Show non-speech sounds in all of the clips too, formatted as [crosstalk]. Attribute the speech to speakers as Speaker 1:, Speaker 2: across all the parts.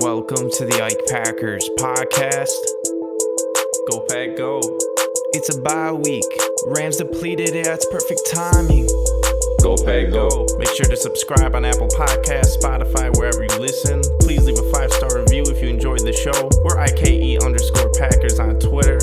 Speaker 1: Welcome to the Ike Packers podcast.
Speaker 2: Go Pack Go.
Speaker 1: It's a bye week. Rams depleted. It's perfect timing.
Speaker 2: Go Pack Go.
Speaker 1: Make sure to subscribe on Apple Podcasts, Spotify, wherever you listen. Please leave a five star review if you enjoyed the show. We're IKE underscore Packers on Twitter.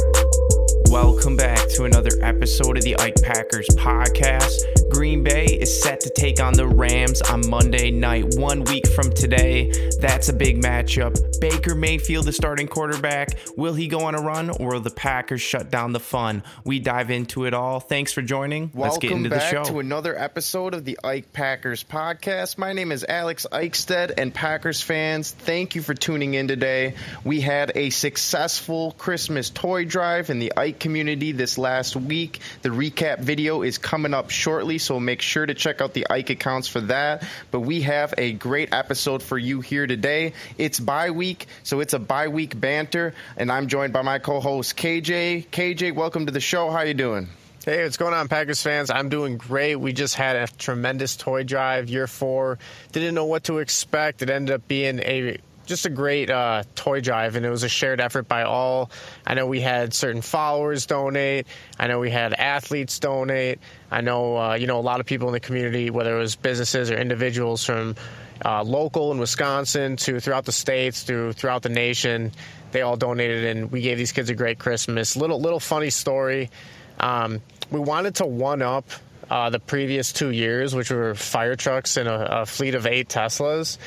Speaker 1: Welcome back to another episode of the Ike Packers podcast. Green Bay is set to take on the Rams on Monday night, one week from today. That's a big matchup. Baker Mayfield, the starting quarterback. Will he go on a run or will the Packers shut down the fun? We dive into it all. Thanks for joining.
Speaker 3: Welcome
Speaker 1: Let's get into
Speaker 3: back
Speaker 1: the show.
Speaker 3: to another episode of the Ike Packers podcast. My name is Alex Eichstead, and Packers fans, thank you for tuning in today. We had a successful Christmas toy drive in the Ike community this last week. The recap video is coming up shortly, so make sure to check out the Ike accounts for that. But we have a great episode for you here today. It's bye week, so it's a bye week banter, and I'm joined by my co-host KJ. KJ, welcome to the show. How you doing?
Speaker 4: Hey, what's going on, Packers fans? I'm doing great. We just had a tremendous toy drive, year four. Didn't know what to expect. It ended up being a just a great uh, toy drive, and it was a shared effort by all. I know we had certain followers donate. I know we had athletes donate. I know uh, you know a lot of people in the community, whether it was businesses or individuals from uh, local in Wisconsin to throughout the states to throughout the nation. They all donated, and we gave these kids a great Christmas. Little little funny story. Um, we wanted to one up uh, the previous two years, which were fire trucks and a, a fleet of eight Teslas.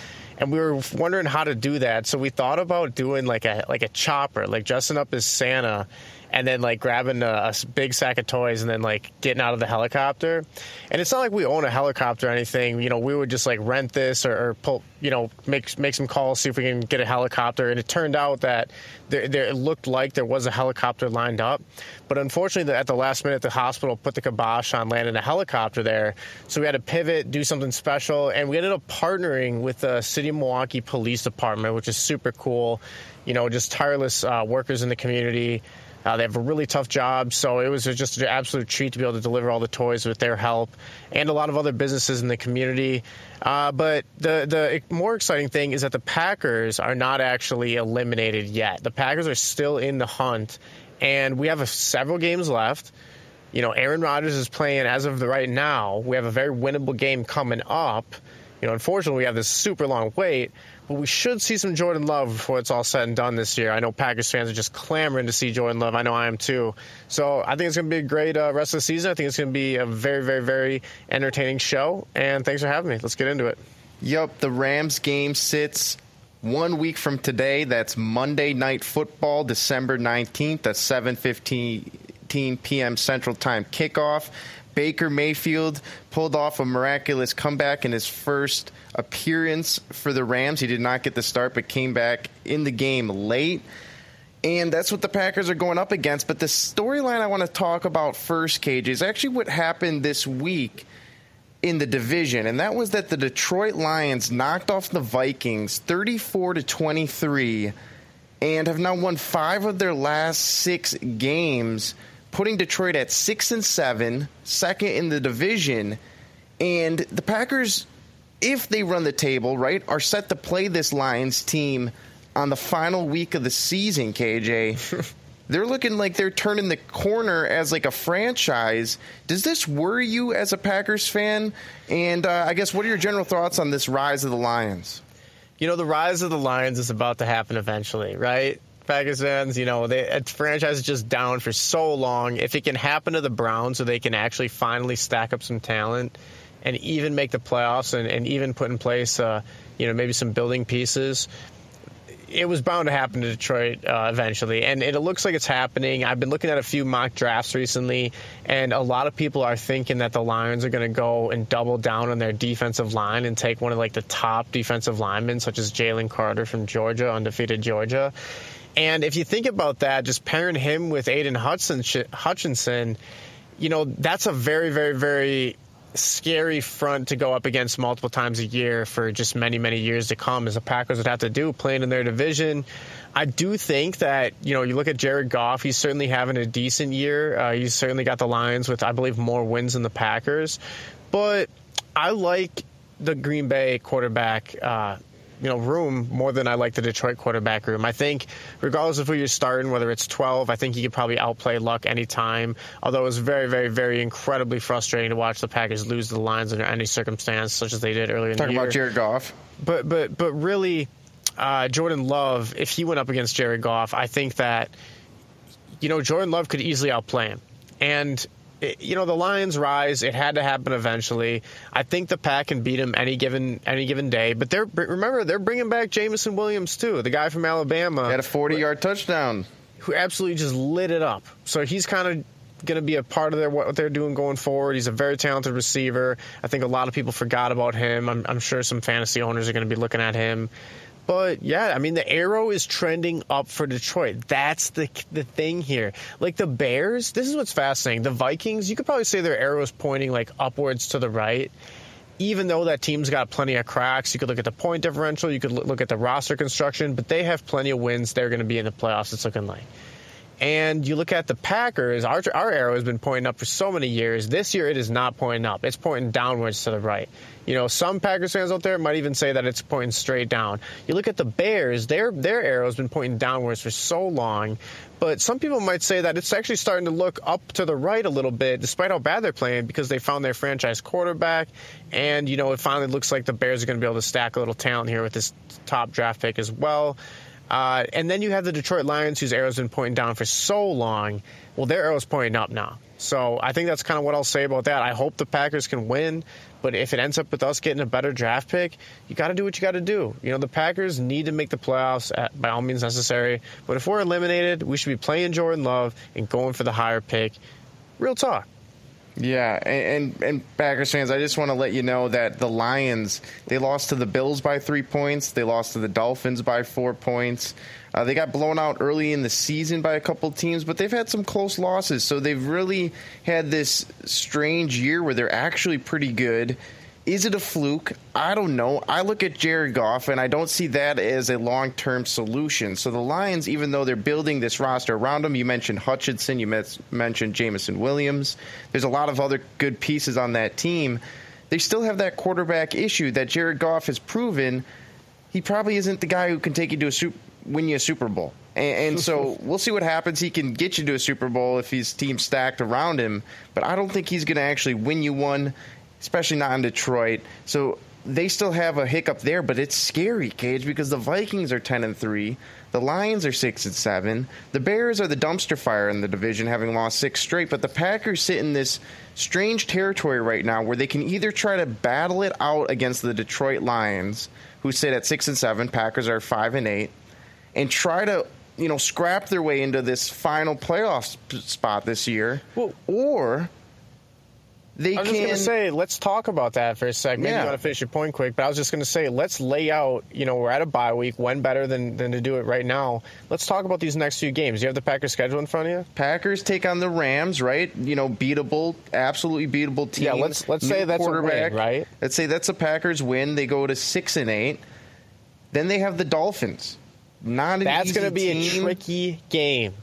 Speaker 4: And we were wondering how to do that, so we thought about doing like a like a chopper, like dressing up as Santa, and then like grabbing a big sack of toys and then like getting out of the helicopter. And it's not like we own a helicopter or anything. You know, we would just like rent this or, or pull, you know, make make some calls, see if we can get a helicopter. And it turned out that there, there it looked like there was a helicopter lined up, but unfortunately, at the last minute, the hospital put the kibosh on landing a helicopter there. So we had to pivot, do something special, and we ended up partnering with the City of Milwaukee Police Department, which is super cool. You know, just tireless uh, workers in the community. Uh, they have a really tough job, so it was just an absolute treat to be able to deliver all the toys with their help, and a lot of other businesses in the community. Uh, but the the more exciting thing is that the Packers are not actually eliminated yet. The Packers are still in the hunt, and we have a, several games left. You know, Aaron Rodgers is playing as of the right now. We have a very winnable game coming up. You know, unfortunately, we have this super long wait, but we should see some Jordan Love before it's all said and done this year. I know Packers fans are just clamoring to see Jordan Love. I know I am too. So I think it's going to be a great uh, rest of the season. I think it's going to be a very, very, very entertaining show. And thanks for having me. Let's get into it.
Speaker 3: Yep, the Rams game sits one week from today. That's Monday Night Football, December 19th at 7:15 p.m. Central Time kickoff. Baker Mayfield pulled off a miraculous comeback in his first appearance for the Rams. He did not get the start, but came back in the game late. And that's what the Packers are going up against. But the storyline I want to talk about first, KJ, is actually what happened this week in the division, and that was that the Detroit Lions knocked off the Vikings 34 to 23 and have now won 5 of their last 6 games, putting Detroit at 6 and 7, second in the division. And the Packers if they run the table, right, are set to play this Lions team on the final week of the season, KJ. [laughs] they're looking like they're turning the corner as like a franchise. Does this worry you as a Packers fan? And uh, I guess what are your general thoughts on this rise of the Lions?
Speaker 4: You know, the rise of the Lions is about to happen eventually, right? Packers fans, you know, they, franchise is just down for so long. If it can happen to the Browns so they can actually finally stack up some talent and even make the playoffs and, and even put in place, uh, you know, maybe some building pieces, it was bound to happen to Detroit uh, eventually, and it looks like it's happening. I've been looking at a few mock drafts recently, and a lot of people are thinking that the Lions are going to go and double down on their defensive line and take one of like the top defensive linemen, such as Jalen Carter from Georgia, undefeated Georgia. And if you think about that, just pairing him with Aidan Hudson, Hutchinson, you know, that's a very, very, very scary front to go up against multiple times a year for just many, many years to come, as the Packers would have to do playing in their division. I do think that, you know, you look at Jared Goff, he's certainly having a decent year. Uh, he's certainly got the Lions with, I believe, more wins than the Packers. But I like the Green Bay quarterback. Uh, you know room more than I like the Detroit quarterback room. I think regardless of who you're starting, whether it's 12, I think you could probably outplay Luck anytime. Although it was very, very, very incredibly frustrating to watch the Packers lose the Lions under any circumstance, such as they did earlier in
Speaker 3: Talking
Speaker 4: the year.
Speaker 3: about Jared Goff.
Speaker 4: But but but really, uh, Jordan Love, if he went up against Jared Goff, I think that you know Jordan Love could easily outplay him, and you know the Lions rise. It had to happen eventually. I think the Pack can beat him any given any given day. But they're remember they're bringing back Jameson Williams too, the guy from Alabama.
Speaker 3: He had a 40 yard touchdown.
Speaker 4: Who absolutely just lit it up. So he's kind of going to be a part of their what they're doing going forward. He's a very talented receiver. I think a lot of people forgot about him. I'm, I'm sure some fantasy owners are going to be looking at him. But yeah, I mean the arrow is trending up for Detroit. That's the the thing here. Like the Bears, this is what's fascinating. The Vikings, you could probably say their arrow is pointing like upwards to the right. Even though that team's got plenty of cracks, you could look at the point differential, you could look at the roster construction, but they have plenty of wins. They're going to be in the playoffs. It's looking like. And you look at the Packers, our, our arrow has been pointing up for so many years. This year it is not pointing up. It's pointing downwards to the right. You know, some Packers fans out there might even say that it's pointing straight down. You look at the Bears, their their arrow has been pointing downwards for so long. But some people might say that it's actually starting to look up to the right a little bit, despite how bad they're playing, because they found their franchise quarterback. And, you know, it finally looks like the Bears are going to be able to stack a little talent here with this top draft pick as well. Uh, and then you have the Detroit Lions, whose arrow's been pointing down for so long. Well, their arrow's pointing up now. So I think that's kind of what I'll say about that. I hope the Packers can win, but if it ends up with us getting a better draft pick, you got to do what you got to do. You know, the Packers need to make the playoffs at, by all means necessary. But if we're eliminated, we should be playing Jordan Love and going for the higher pick. Real talk.
Speaker 3: Yeah, and, and, and Packers fans, I just want to let you know that the Lions they lost to the Bills by three points. They lost to the Dolphins by four points. Uh, they got blown out early in the season by a couple teams, but they've had some close losses. So they've really had this strange year where they're actually pretty good. Is it a fluke? I don't know. I look at Jared Goff and I don't see that as a long term solution. So the Lions, even though they're building this roster around them, you mentioned Hutchinson, you mentioned Jameson Williams, there's a lot of other good pieces on that team. They still have that quarterback issue that Jared Goff has proven he probably isn't the guy who can take you to a super, win you a Super Bowl. And, and so [laughs] we'll see what happens. He can get you to a Super Bowl if his team's stacked around him, but I don't think he's going to actually win you one especially not in Detroit. So they still have a hiccup there, but it's scary, KJ, because the Vikings are ten and three, the Lions are six and seven, the Bears are the dumpster fire in the division, having lost six straight. But the Packers sit in this strange territory right now where they can either try to battle it out against the Detroit Lions, who sit at six and seven, Packers are five and eight, and try to you know scrap their way into this final playoff spot this year, well, or
Speaker 4: they I was can, just going to say, let's talk about that for a second. Maybe yeah. you want to finish your point quick, but I was just going to say, let's lay out. You know, we're at a bye week. When better than than to do it right now? Let's talk about these next few games. You have the Packers schedule in front of you.
Speaker 3: Packers take on the Rams, right? You know, beatable, absolutely beatable team.
Speaker 4: Yeah, let's let's say that's a win, right?
Speaker 3: Let's say that's a Packers win. They go to six and eight. Then they have the Dolphins. Not
Speaker 4: that's
Speaker 3: going
Speaker 4: to be team. a tricky game.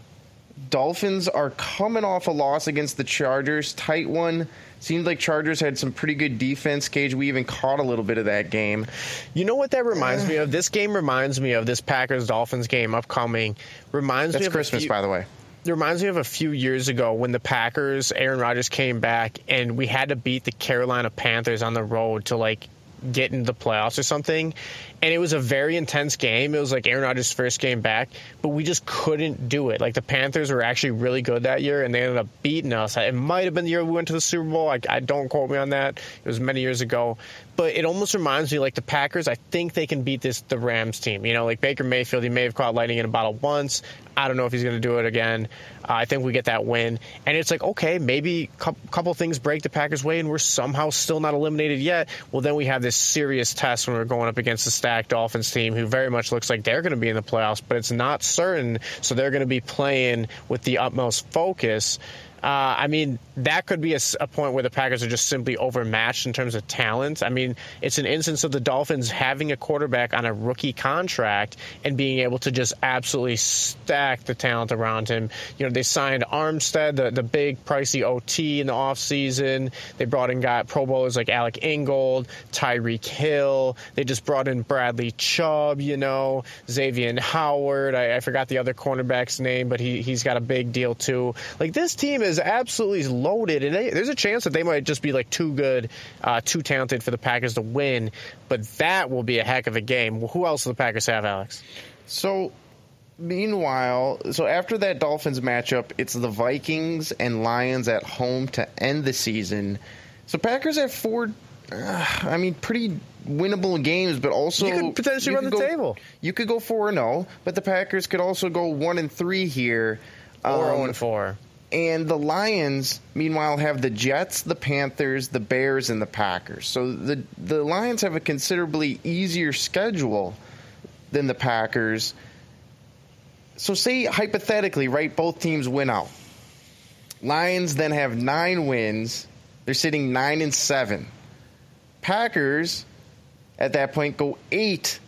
Speaker 3: Dolphins are coming off a loss against the Chargers, tight one Seemed like Chargers had some pretty good defense. KJ, we even caught a little bit of that game.
Speaker 4: You know what that reminds me of? This game reminds me of this Packers Dolphins game upcoming. Reminds
Speaker 3: That's
Speaker 4: me of
Speaker 3: Christmas,
Speaker 4: few,
Speaker 3: by the way.
Speaker 4: It reminds me of a few years ago when the Packers, Aaron Rodgers came back, and we had to beat the Carolina Panthers on the road to like get into the playoffs or something. And it was a very intense game. It was like Aaron Rodgers' first game back, but we just couldn't do it. Like the Panthers were actually really good that year, and they ended up beating us. It might have been the year we went to the Super Bowl. I, I don't quote me on that. It was many years ago, but it almost reminds me like the Packers. I think they can beat this the Rams team. You know, like Baker Mayfield, he may have caught lightning in a bottle once. I don't know if he's going to do it again. Uh, I think we get that win, and it's like okay, maybe a couple things break the Packers' way, and we're somehow still not eliminated yet. Well, then we have this serious test when we're going up against the stacked Dolphins team, who very much looks like they're going to be in the playoffs, but it's not certain. So they're going to be playing with the utmost focus. Uh, I mean, that could be a, a, point where the Packers are just simply overmatched in terms of talent. I mean, it's an instance of the Dolphins having a quarterback on a rookie contract and being able to just absolutely stack the talent around him. You know, they signed Armstead, the, the big pricey OT in the offseason. They brought in got Pro Bowlers like Alec Ingold, Tyreek Hill. They just brought in Bradley Chubb, you know, Xavier Howard. I, I forgot the other cornerback's name, but he, he's got a big deal too. Like, this team is absolutely loaded, and they, there's a chance that they might just be like too good, uh, too talented for the Packers to win. But that will be a heck of a game. Who else do the Packers have, Alex?
Speaker 3: So meanwhile, so after that Dolphins matchup, it's the Vikings and Lions at home to end the season. So Packers have four. Uh, I mean, pretty winnable games, but also
Speaker 4: you could potentially you run the
Speaker 3: go,
Speaker 4: table.
Speaker 3: You could go four and zero, oh, but the Packers could also go one and three here,
Speaker 4: or um, zero and four.
Speaker 3: And the Lions, meanwhile, have the Jets, the Panthers, the Bears, and the Packers. So the the Lions have a considerably easier schedule than the Packers. So say hypothetically, right, both teams win out. Lions then have nine wins. They're sitting nine and seven. Packers at that point go eight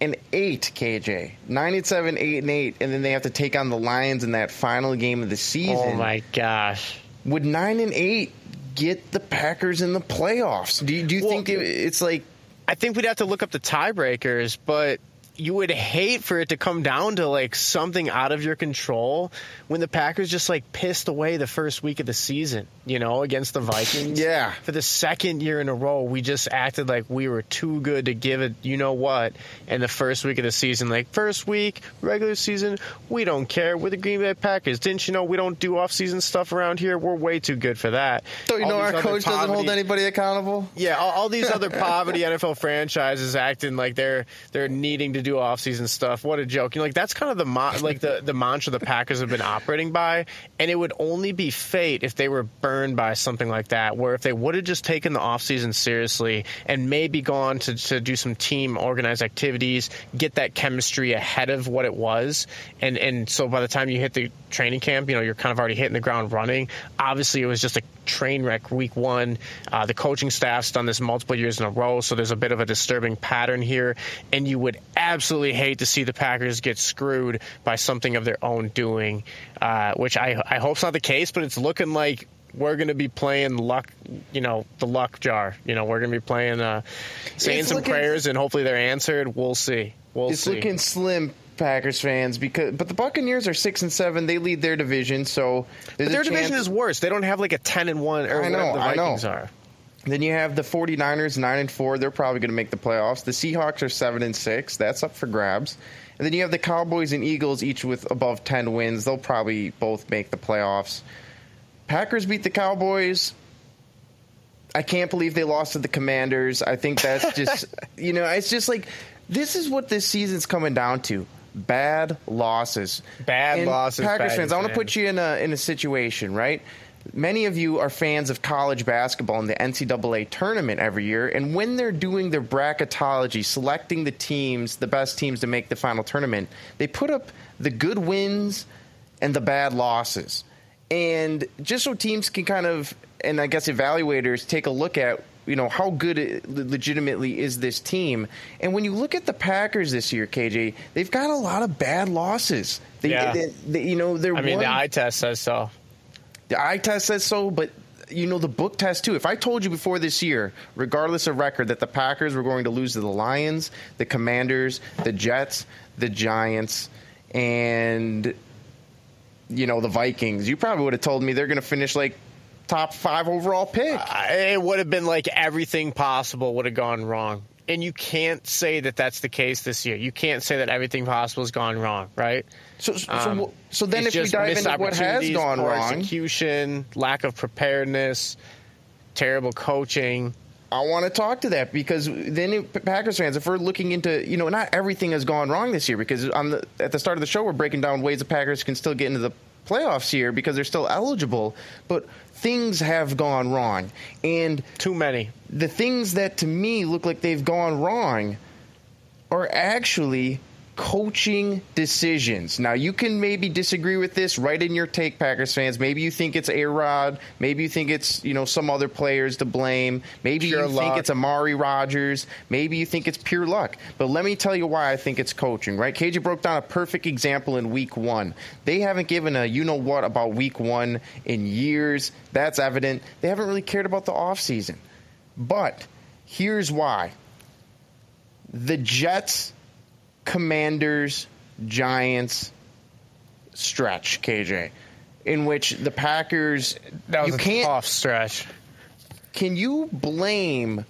Speaker 3: and eight, KJ. Nine and seven, eight and eight, and then they have to take on the Lions in that final game of the oh, season. Oh
Speaker 4: my gosh!
Speaker 3: Would nine and eight get the Packers in the playoffs? Do you, do you well, think it, it's like?
Speaker 4: I think we'd have to look up the tiebreakers, but you would hate for it to come down to like something out of your control when the Packers just like pissed away the first week of the season, you know, against the Vikings. [laughs]
Speaker 3: yeah.
Speaker 4: For the second year in a row, we just acted like we were too good to give it, you know what, in the first week of the season. Like, first week, regular season, we don't care. We're the Green Bay Packers. Didn't you know we don't do off-season stuff around here? We're way too good for that.
Speaker 3: Don't you all know our coach poverty, doesn't hold anybody accountable?
Speaker 4: Yeah, all, all these other [laughs] poverty NFL franchises acting like they're they're needing to do offseason stuff. What a joke! You know, like that's kind of the [laughs] like the the mantra the Packers have been operating by, and it would only be fate if they were burned by something like that. Where if they would have just taken the offseason seriously and maybe gone to to do some team organized activities, get that chemistry ahead of what it was, and and so by the time you hit the training camp, you know you're kind of already hitting the ground running. Obviously, it was just a train wreck week one. Uh, the coaching staff's done this multiple years in a row, so there's a bit of a disturbing pattern here, and you would absolutely hate to see the Packers get screwed by something of their own doing, uh, which I, I hope's not the case, but it's looking like we're going to be playing luck, you know, the luck jar. You know, we're going to be playing, uh, saying it's some looking, prayers, and hopefully they're answered. We'll see. We'll
Speaker 3: it's
Speaker 4: see.
Speaker 3: looking slim, Packers fans, because but the Buccaneers are six and seven. They lead their division, so
Speaker 4: their division is worse. They don't have like a ten and one. Or I know. The Vikings I know. are.
Speaker 3: Then you have the 49ers, 9 and 4. They're probably going to make the playoffs. The Seahawks are 7 and 6. That's up for grabs. And then you have the Cowboys and Eagles, each with above 10 wins. They'll probably both make the playoffs. Packers beat the Cowboys. I can't believe they lost to the Commanders. I think that's [laughs] just, you know, it's just like this is what this season's coming down to. Bad losses.
Speaker 4: Bad and losses.
Speaker 3: Packers
Speaker 4: fans,
Speaker 3: I want to put you in a in a situation, right? Many of you are fans of college basketball and the NCAA tournament every year, and when they're doing their bracketology, selecting the teams, the best teams to make the final tournament, they put up the good wins and the bad losses. And just so teams can kind of, and I guess evaluators take a look at, you know, how good it legitimately is this team. And when you look at the Packers this year, KJ, they've got a lot of bad losses. They,
Speaker 4: yeah.
Speaker 3: They, they, you know, they're.
Speaker 4: I mean,
Speaker 3: one,
Speaker 4: the eye test says so.
Speaker 3: The eye test says so, but you know the book test too. If I told you before this year, regardless of record, that the Packers were going to lose to the Lions, the Commanders, the Jets, the Giants, and you know the Vikings, you probably would have told me they're going to finish like top five overall pick.
Speaker 4: Uh, it would have been like everything possible would have gone wrong and you can't say that that's the case this year. You can't say that everything possible has gone wrong, right?
Speaker 3: So, so, um, so then if we dive into what has gone wrong,
Speaker 4: execution, lack of preparedness, terrible coaching.
Speaker 3: I want to talk to that because then Packers fans, if we're looking into, you know, not everything has gone wrong this year because on the, at the start of the show we're breaking down ways the Packers can still get into the playoffs here because they're still eligible, but things have gone wrong. And
Speaker 4: too many.
Speaker 3: The things that to me look like they've gone wrong are actually coaching decisions. Now, you can maybe disagree with this. Write in your take, Packers fans. Maybe you think it's A Rod. Maybe you think it's you know some other players to blame. Maybe
Speaker 4: Pure
Speaker 3: you think it's Amari Rodgers. Maybe you think it's pure luck. But let me tell you why I think it's coaching. Right? KJ broke down a perfect example in Week One. They haven't given a you know what about Week One in years. That's evident. They haven't really cared about the offseason. But here's why. The Jets Commanders, Giants stretch, KJ, in which the Packers
Speaker 4: That was
Speaker 3: you
Speaker 4: a
Speaker 3: can't
Speaker 4: tough stretch.
Speaker 3: can you blame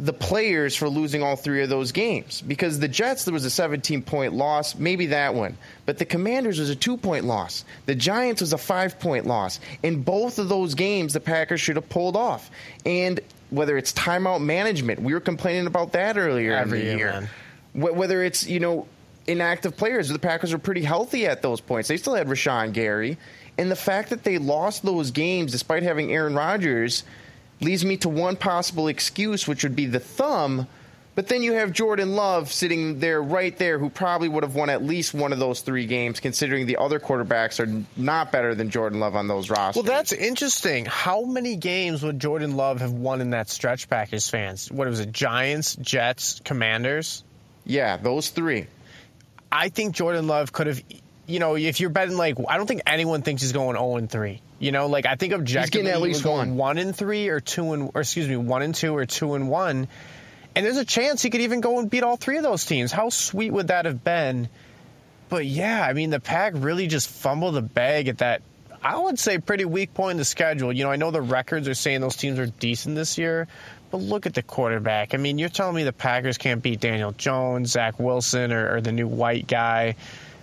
Speaker 3: the players for losing all three of those games? Because the Jets, there was a 17 point loss, maybe that one. But the Commanders was a two point loss. The Giants was a five point loss. In both of those games, the Packers should have pulled off. And whether it's timeout management, we were complaining about that earlier
Speaker 4: Every
Speaker 3: in the
Speaker 4: year,
Speaker 3: year.
Speaker 4: man.
Speaker 3: Wh- Whether it's, you know, inactive players, the Packers were pretty healthy at those points. They still had Rashan Gary. And the fact that they lost those games despite having Aaron Rodgers leads me to one possible excuse, which would be the thumb. But then you have Jordan Love sitting there right there, who probably would have won at least one of those three games, considering the other quarterbacks are not better than Jordan Love on those rosters.
Speaker 4: Well, that's interesting. How many games would Jordan Love have won in that stretch, Packers fans? What was it? Giants, Jets, Commanders?
Speaker 3: Yeah, those three.
Speaker 4: I think Jordan Love could have, you know, if you're betting like, I don't think anyone thinks he's going 0 and 3. You know, like I think objectively
Speaker 3: getting at least
Speaker 4: going
Speaker 3: one.
Speaker 4: one and three or two and, or excuse me, one and two or two and one, and there's a chance he could even go and beat all three of those teams. How sweet would that have been? But yeah, I mean, the pack really just fumbled the bag at that. I would say pretty weak point in the schedule. You know, I know the records are saying those teams are decent this year, but look at the quarterback. I mean, you're telling me the Packers can't beat Daniel Jones, Zach Wilson, or, or the new white guy,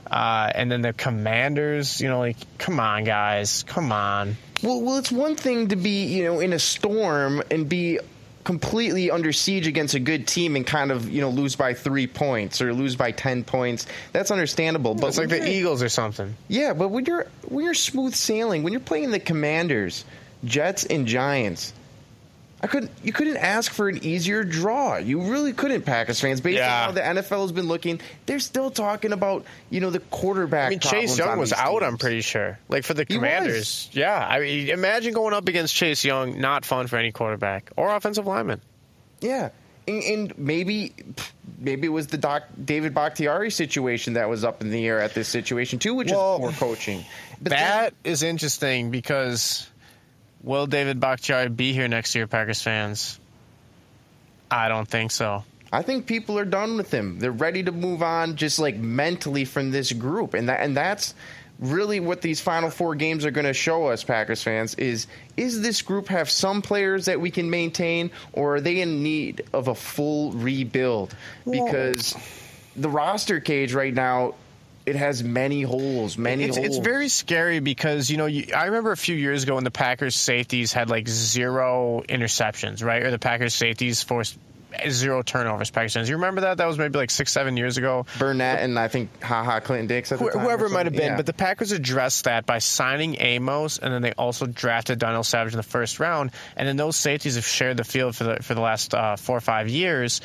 Speaker 4: uh, and then the Commanders. You know, like, come on, guys, come on.
Speaker 3: Well, well, it's one thing to be, you know, in a storm and be completely under siege against a good team and kind of, you know, lose by three points or lose by ten points. That's understandable. But
Speaker 4: It's like the Eagles or something.
Speaker 3: Yeah, but when you're when you're smooth sailing, when you're playing the Commanders, Jets, and Giants, I couldn't. You couldn't ask for an easier draw. You really couldn't, Packers fans. Based
Speaker 4: Yeah.
Speaker 3: on how the NFL has been looking, they're still talking about you know the quarterback.
Speaker 4: I mean, Chase Young was out.
Speaker 3: teams.
Speaker 4: I'm pretty sure. Like for the
Speaker 3: He
Speaker 4: Commanders, yeah. I mean, imagine going up against Chase Young. Not fun for any quarterback or offensive lineman.
Speaker 3: Yeah, and, and maybe maybe it was the Doc, David Bakhtiari situation that was up in the air at this situation too, which
Speaker 4: Well,
Speaker 3: is poor coaching. But
Speaker 4: that is interesting because will David Bakhtiari be here next year, Packers fans? I don't think so.
Speaker 3: I think people are done with him. They're ready to move on, just like mentally from this group, and that and that's really what these final four games are going to show us, Packers fans. Is is this group have some players that we can maintain, or are they in need of a full rebuild? Because the roster KJ right now. It has many holes, many
Speaker 4: It's,
Speaker 3: holes.
Speaker 4: it's very scary because you know you, I remember a few years ago when the Packers safeties had like zero interceptions, right? Or the Packers safeties forced zero turnovers. Packers you remember that? That was maybe like six, seven years ago.
Speaker 3: Burnett and I think Ha Ha Clinton-Dix at the
Speaker 4: Wh-
Speaker 3: time
Speaker 4: whoever it might have been,
Speaker 3: Yeah.
Speaker 4: but the Packers addressed that by signing Amos, and then they also drafted Darnell Savage in the first round, and then those safeties have shared the field for the for the last uh, four or five years.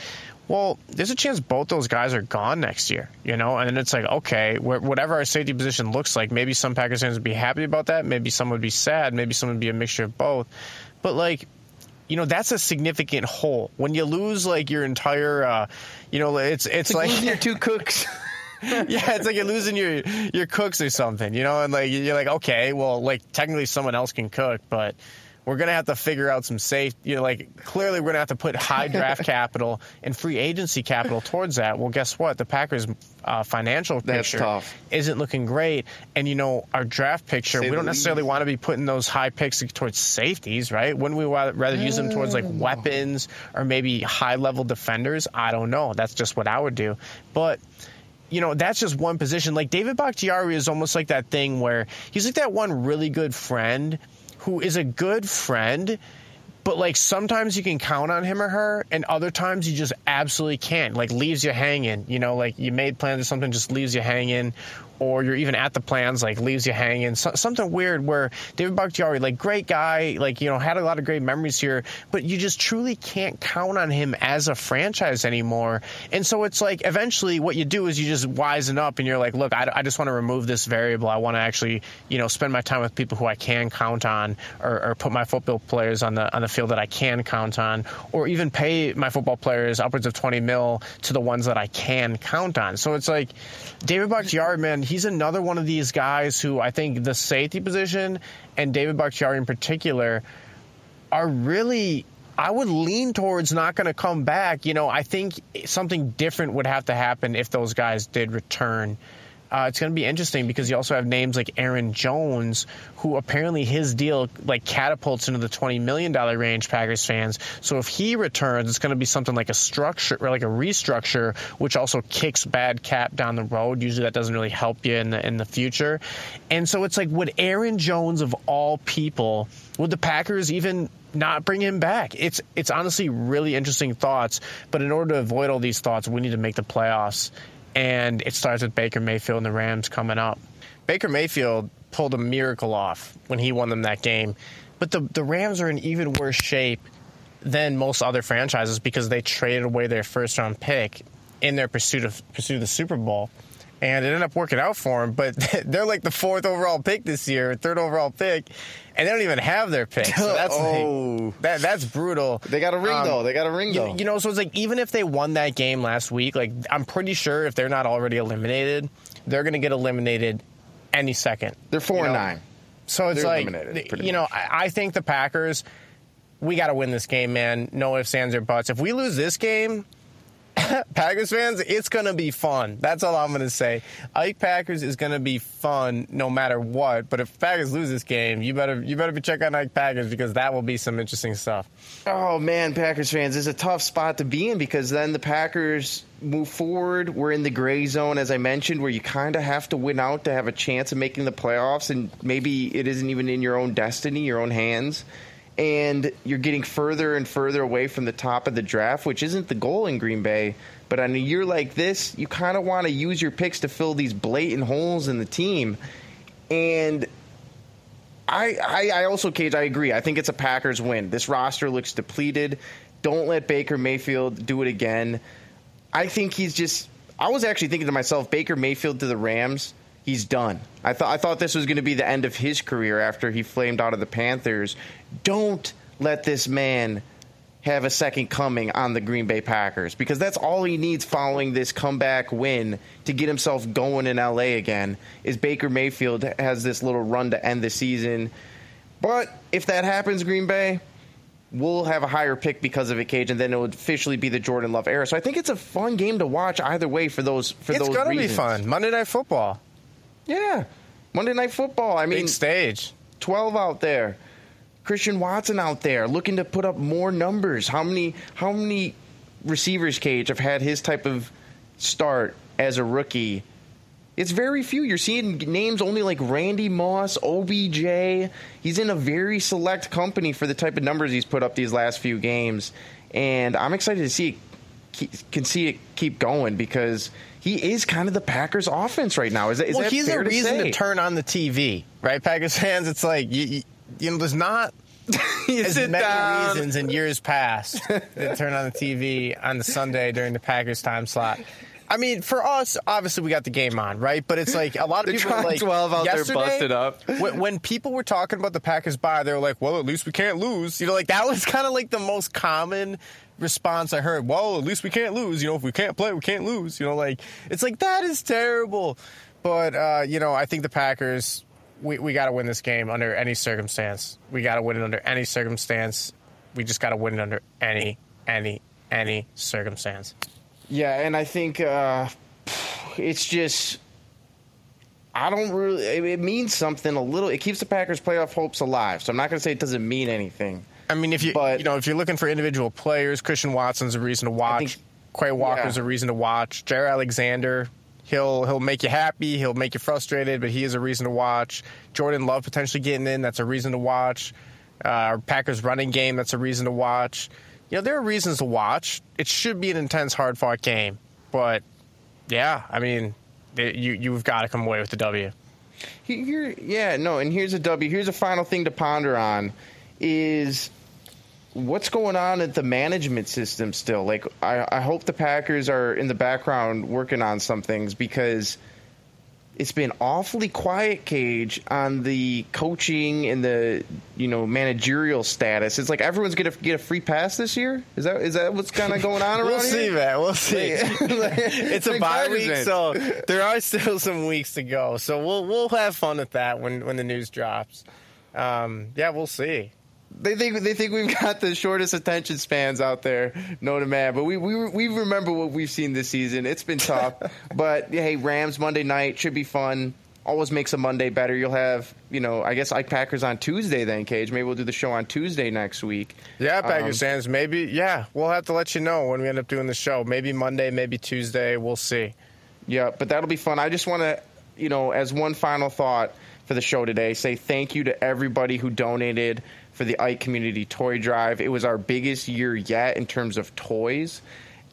Speaker 4: Well, there's a chance both those guys are gone next year, you know, and then it's like, okay, wh- whatever our safety position looks like, maybe some Packers fans would be happy about that, maybe some would be sad, maybe some would be a mixture of both, but like you know that's a significant hole. When you lose like your entire uh you know it's it's,
Speaker 3: It's like
Speaker 4: like
Speaker 3: losing your two cooks. [laughs]
Speaker 4: yeah, it's like you're losing your your cooks or something, you know, and like you're like, okay, well, like technically someone else can cook, but we're gonna have to figure out some safe. You know, like clearly we're gonna have to put high [laughs] draft capital and free agency capital towards that. Well, guess what? The Packers' uh, financial
Speaker 3: That's
Speaker 4: picture
Speaker 3: tough.
Speaker 4: isn't looking great, and you know our draft picture.
Speaker 3: Say
Speaker 4: we don't necessarily
Speaker 3: least.
Speaker 4: want to be putting those high picks towards safeties, right? Wouldn't we rather use them towards like weapons or maybe high level defenders? I don't know. That's just what I would do, but you know, that's just one position. Like David Bakhtiari is almost like that thing where he's like that one really good friend who is a good friend, but like sometimes you can count on him or her, and other times you just absolutely can't. Like leaves you hanging. You know, like you made plans or something, just leaves you hanging, or you're even at the plans, like leaves you hanging. So, something weird where David Bakhtiari, like great guy, like you know had a lot of great memories here, but you just truly can't count on him as a franchise anymore. And so it's like eventually what you do is you just wisen up and you're like, look, I, I just want to remove this variable. I want to actually you know spend my time with people who I can count on, or, or put my football players on the on the field that I can count on, or even pay my football players upwards of 20 mil to the ones that I can count on. So it's like David Bakhtiari, man, he's another one of these guys who I think the safety position and David Bakhtiari in particular are really I would lean towards not going to come back. You know, I think something different would have to happen if those guys did return uh, it's going to be interesting because you also have names like Aaron Jones, who apparently his deal like catapults into the twenty million dollar range. Packers fans. So if he returns, it's going to be something like a structure or like a restructure, which also kicks bad cap down the road. Usually that doesn't really help you in the in the future. And so it's like, would Aaron Jones of all people, would the Packers even not bring him back. It's it's honestly really interesting thoughts, but in order to avoid all these thoughts, we need to make the playoffs and it starts with Baker Mayfield and the Rams coming up. Baker Mayfield pulled a miracle off when he won them that game, but the the Rams are in even worse shape than most other franchises because they traded away their first round pick in their pursuit of pursuit of the Super Bowl. And it ended up working out for them, but [laughs] they're like the fourth overall pick this year, third overall pick, and they don't even have their pick. So that's oh. like, that, that's brutal.
Speaker 3: They got a ring um, though. They got a ring though.
Speaker 4: You, you know, so it's like even if they won that game last week, like I'm pretty sure if they're not already eliminated, they're going to get eliminated any second.
Speaker 3: They're four and know? nine.
Speaker 4: So it's they're like you know, I, I think the Packers. We got to win this game, man. No ifs, ands, or buts. If we lose this game, [laughs] Packers fans, it's going to be fun. That's all I'm going to say. Ike Packers is going to be fun no matter what. But if Packers lose this game, you better you better be checking on Ike Packers because that will be some interesting stuff.
Speaker 3: Oh man, Packers fans, it's a tough spot to be in because then the Packers move forward. We're in the gray zone, as I mentioned, where you kind of have to win out to have a chance of making the playoffs, and maybe it isn't even in your own destiny, your own hands and you're getting further and further away from the top of the draft, which isn't the goal in Green Bay. But on a year like this, you kind of want to use your picks to fill these blatant holes in the team. And I, I, I also, KJ, I agree. I think it's a Packers win. This roster looks depleted. Don't let Baker Mayfield do it again. I think he's just. I was actually thinking to myself, Baker Mayfield to the Rams he's done. I thought I thought this was going to be the end of his career after he flamed out of the Panthers. Don't let this man have a second coming on the Green Bay Packers because that's all he needs following this comeback win to get himself going in LA again. Is Baker Mayfield has this little run to end the season. But if that happens, Green Bay, we'll have a higher pick because of it, KJ, and then it would officially be the Jordan Love era. So I think it's a fun game to watch either way for those for
Speaker 4: it's
Speaker 3: those.
Speaker 4: It's gonna be fun. Monday Night Football.
Speaker 3: Yeah. Monday Night Football. I mean,
Speaker 4: Big stage.
Speaker 3: 12 out there. Christian Watson out there looking to put up more numbers. How many how many receivers KJ have had his type of start as a rookie? It's very few. You're seeing names only like Randy Moss, OBJ. He's in a very select company for the type of numbers he's put up these last few games, and I'm excited to see can see it keep going because he is kind of the Packers' offense right now. Is, that, is
Speaker 4: well,
Speaker 3: that
Speaker 4: he's
Speaker 3: a
Speaker 4: reason
Speaker 3: to,
Speaker 4: to, turn on the TV, right? Packers fans, it's like you, you, you know, there's not [laughs] as many down. reasons in years past to turn on the TV on the Sunday during the Packers time slot. I mean, for us, obviously we got the game on, right? But it's like a lot of people like
Speaker 3: twelve out there busted up.
Speaker 4: When, when, people were talking about the Packers buy, they were like, "Well, at least we can't lose." You know, like that was [laughs] kind of like the most common response I heard. Well, at least we can't lose. You know, if we can't play, we can't lose. You know, like it's like that is terrible. But uh, you know, I think the Packers we, we got to win this game under any circumstance. We got to win it under any circumstance. We just got to win it under any, any, any circumstance.
Speaker 3: Yeah, and I think uh, it's just. I don't really. It means something a little. It keeps the Packers' playoff hopes alive. So I'm not going to say it doesn't mean anything.
Speaker 4: I mean, if you but, you know if you're looking for individual players, Christian Watson's a reason to watch. Think, Quay Walker's yeah. a reason to watch. Jaire Alexander, he'll he'll make you happy. He'll make you frustrated, but he is a reason to watch. Jordan Love potentially getting in. That's a reason to watch. Uh, Packers running game, that's a reason to watch. You know, there are reasons to watch. It should be an intense, hard fought game. But yeah, I mean, you, you've got to come away with the W.
Speaker 3: Here, yeah, no, and here's a W. Here's a final thing to ponder on is what's going on at the management system still. Like, I, I hope the Packers are in the background working on some things because – it's been awfully quiet, KJ, on the coaching and the you know managerial status. It's like everyone's gonna get a free pass this year. Is that is that what's kind of [laughs] going on around here?
Speaker 4: we'll
Speaker 3: here?
Speaker 4: see, man. We'll see. [laughs] [laughs] it's a bye week, so there are still some weeks to go. So we'll we'll have fun with that when when the news drops. Um, yeah, we'll see
Speaker 3: they think they think we've got the shortest attention spans out there, no to man. But we we we remember what we've seen this season. It's been tough, [laughs] but hey, Rams Monday night should be fun. Always makes a Monday better. You'll have, you know, I guess like Packers on Tuesday then, KJ. Maybe we'll do the show on Tuesday next week.
Speaker 4: Yeah, Packers um, fans. Maybe, yeah, we'll have to let you know when we end up doing the show. Maybe Monday, maybe Tuesday. We'll see.
Speaker 3: Yeah, but that'll be fun. I just want to, you know, as one final thought for the show today, say thank you to everybody who donated for the Ike Community Toy Drive. It was our biggest year yet in terms of toys.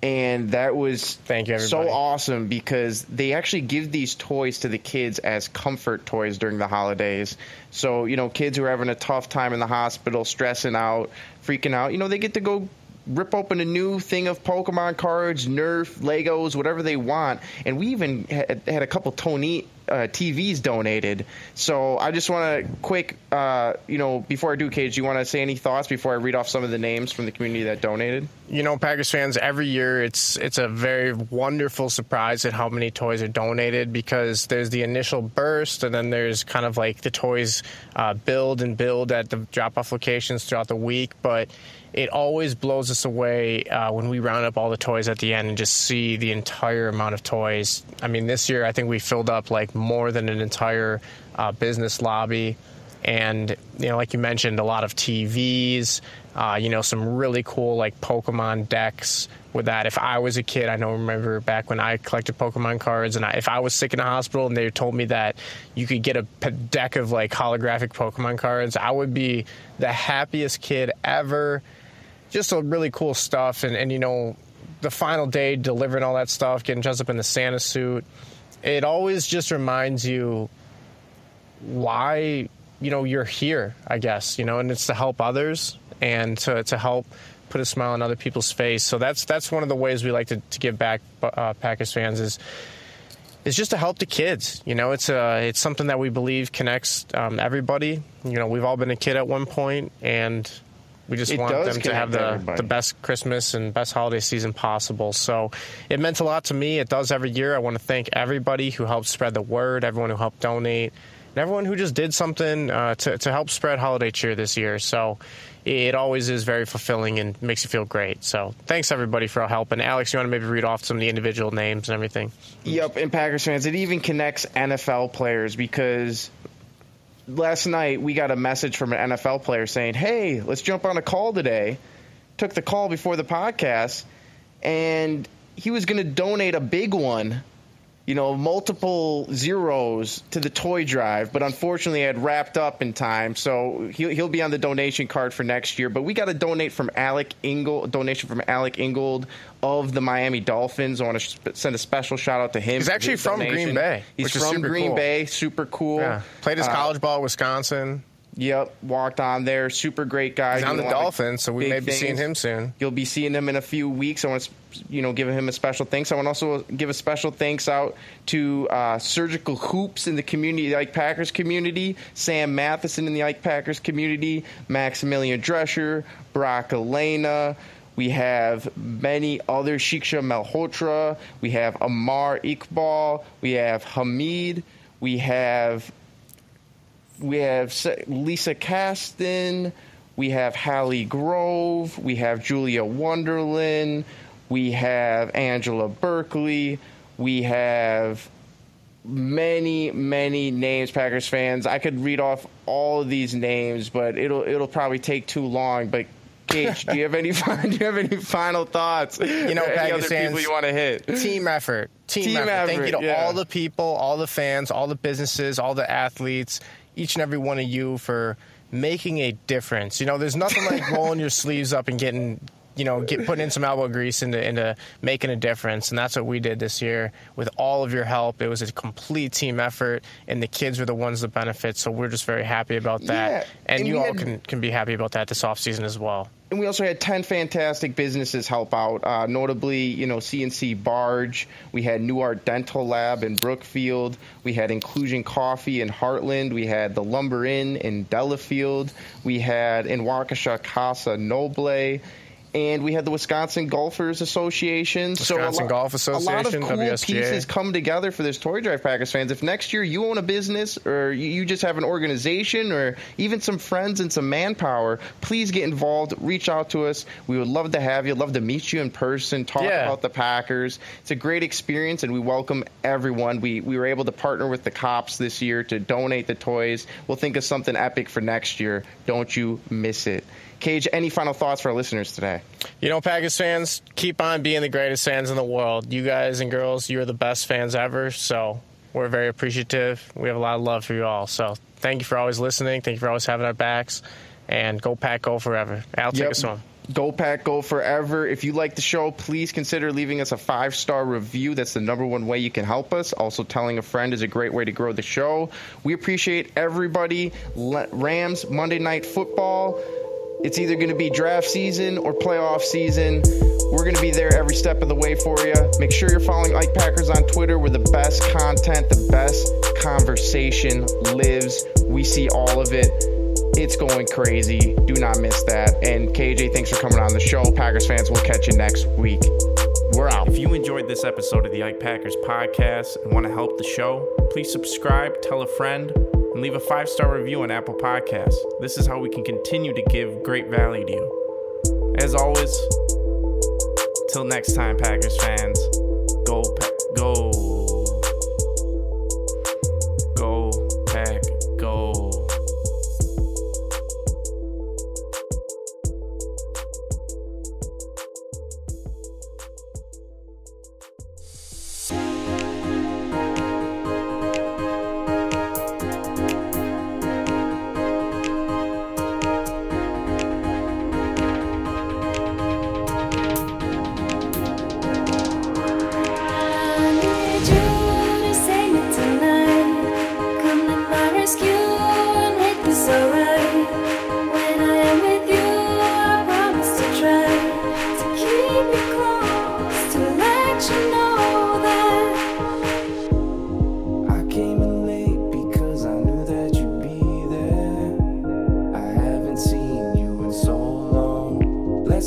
Speaker 3: And that was
Speaker 4: Thank you,
Speaker 3: so awesome because they actually give these toys to the kids as comfort toys during the holidays. So, you know, kids who are having a tough time in the hospital, stressing out, freaking out, you know, they get to go rip open a new thing of Pokemon cards, Nerf, Legos, whatever they want. And we even had, had a couple Tony uh, TVs donated. So I just want to quick, uh, you know, before I do, KJ, you want to say any thoughts before I read off some of the names from the community that donated?
Speaker 4: You know, Packers fans, every year it's it's a very wonderful surprise at how many toys are donated because there's the initial burst and then there's kind of like the toys uh, build and build at the drop off locations throughout the week, but it always blows us away uh, when we round up all the toys at the end and just see the entire amount of toys. I mean, this year I think we filled up like more than an entire uh, business lobby. And, you know, like you mentioned, a lot of TVs, uh, you know, some really cool like Pokemon decks with that. If I was a kid, I know remember back when I collected Pokemon cards, and I, if I was sick in a hospital and they told me that you could get a deck of like holographic Pokemon cards, I would be the happiest kid ever just a really cool stuff. And, and, you know, the final day delivering all that stuff, getting dressed up in the Santa suit, it always just reminds you why, you know, you're here, I guess, you know, and it's to help others and to, to help put a smile on other people's face. So that's that's one of the ways we like to, to give back uh, Packers fans is is just to help the kids. You know, it's a uh, it's something that we believe connects um, everybody. You know, we've all been a kid at one point, and we just
Speaker 3: it
Speaker 4: want them to have the,
Speaker 3: the
Speaker 4: best Christmas and best holiday season possible. So it meant a lot to me. It does every year. I want to thank everybody who helped spread the word, everyone who helped donate, and everyone who just did something uh, to, to help spread holiday cheer this year. So it always is very fulfilling and makes you feel great. So thanks everybody for help. And Alex, you want to maybe read off some of the individual names and everything?
Speaker 3: Yep, and Packers fans, it even connects NFL players because last night we got a message from an NFL player saying, "Hey, let's jump on a call today." Took the call before the podcast, and he was going to donate a big one you know, multiple zeros to the toy drive, but unfortunately I had wrapped up in time. So he'll, he'll be on the donation card for next year. But we got a donate from Alec Ingold, donation from Alec Ingold of the Miami Dolphins. I want to send a special shout out to him.
Speaker 4: He's actually from
Speaker 3: donation.
Speaker 4: Green Bay.
Speaker 3: He's from Green
Speaker 4: cool.
Speaker 3: Bay. Super cool. Yeah.
Speaker 4: Played his uh, college ball at Wisconsin.
Speaker 3: Yep, walked on there. Super great guy.
Speaker 4: He's on the Dolphins, so we may be things. seeing him soon.
Speaker 3: You'll be seeing him in a few weeks. I want to, you know, give him a special thanks. I want to also give a special thanks out to uh, Surgical Hoops in the community, the Ike Packers community, Sam Matheson in the Ike Packers community, Maximilian Drescher, Brock Elena. We have many other Shiksha Malhotra. We have Amar Iqbal. We have Hamid. We have we have Lisa Caston, we have Hallie Grove, we have Julia Wonderland, we have Angela Berkeley, we have many, many names, Packers fans. I could read off all of these names, but it'll it'll probably take too long. But KJ, do you have any [laughs] do you have any final thoughts?
Speaker 4: You know, Packers fans,
Speaker 3: people you want to hit?
Speaker 4: Team effort, team,
Speaker 3: team
Speaker 4: effort.
Speaker 3: effort.
Speaker 4: Thank you to
Speaker 3: yeah.
Speaker 4: all the people, all the fans, all the businesses, all the athletes each and every one of you for making a difference. You know, there's nothing like rolling your [laughs] sleeves up and getting you know, get putting in some elbow grease into into making a difference, and that's what we did this year with all of your help. It was a complete team effort, and the kids were the ones that benefit. So we're just very happy about that,
Speaker 3: Yeah,
Speaker 4: and,
Speaker 3: and
Speaker 4: you all
Speaker 3: had-
Speaker 4: can can be happy about that this off season as well.
Speaker 3: And we also had 10 fantastic businesses help out, uh, notably, you know, CNC Barge. We had New Art Dental Lab in Brookfield. We had Inclusion Coffee in Hartland. We had the Lumber Inn in Delafield. We had in Waukesha Casa Noble. And we had the Wisconsin Golfers Association.
Speaker 4: Wisconsin
Speaker 3: a
Speaker 4: Golf
Speaker 3: A lot of cool
Speaker 4: WSGA.
Speaker 3: pieces come together for this Toy Drive Packers fans. If next year you own a business or you you just have an organization or even some friends and some manpower, please get involved. Reach out to us. We would love to have you. Love to meet you in person. Talk
Speaker 4: Yeah.
Speaker 3: about the Packers. It's a great experience, and we welcome everyone. We we were able to partner with the cops this year to donate the toys. We'll think of something epic for next year. Don't you miss it. KJ, any final thoughts for our listeners today?
Speaker 4: You know, Packers fans, keep on being the greatest fans in the world. You guys and girls, you're the best fans ever. So we're very appreciative. We have a lot of love for you all. So thank you for always listening. Thank you for always having our backs. And go Pack, go forever. Al, take
Speaker 3: Yep.
Speaker 4: us home.
Speaker 3: Go Pack, go forever. If you like the show, please consider leaving us a five star review. That's the number one way you can help us. Also, telling a friend is a great way to grow the show. We appreciate everybody. Rams, Monday Night Football. It's either going to be draft season or playoff season. We're going to be there every step of the way for you. Make sure you're following Ike Packers on Twitter where the best content, the best conversation lives. We see all of it. It's going crazy. Do not miss that. And KJ, thanks for coming on the show. Packers fans, we'll catch you next week. We're out.
Speaker 1: If you enjoyed this episode of the Ike Packers podcast and want to help the show, please subscribe, tell a friend, and leave a five star review on Apple Podcasts. This is how we can continue to give great value to you. As always, till next time, Packers fans,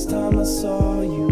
Speaker 5: Last time I saw you,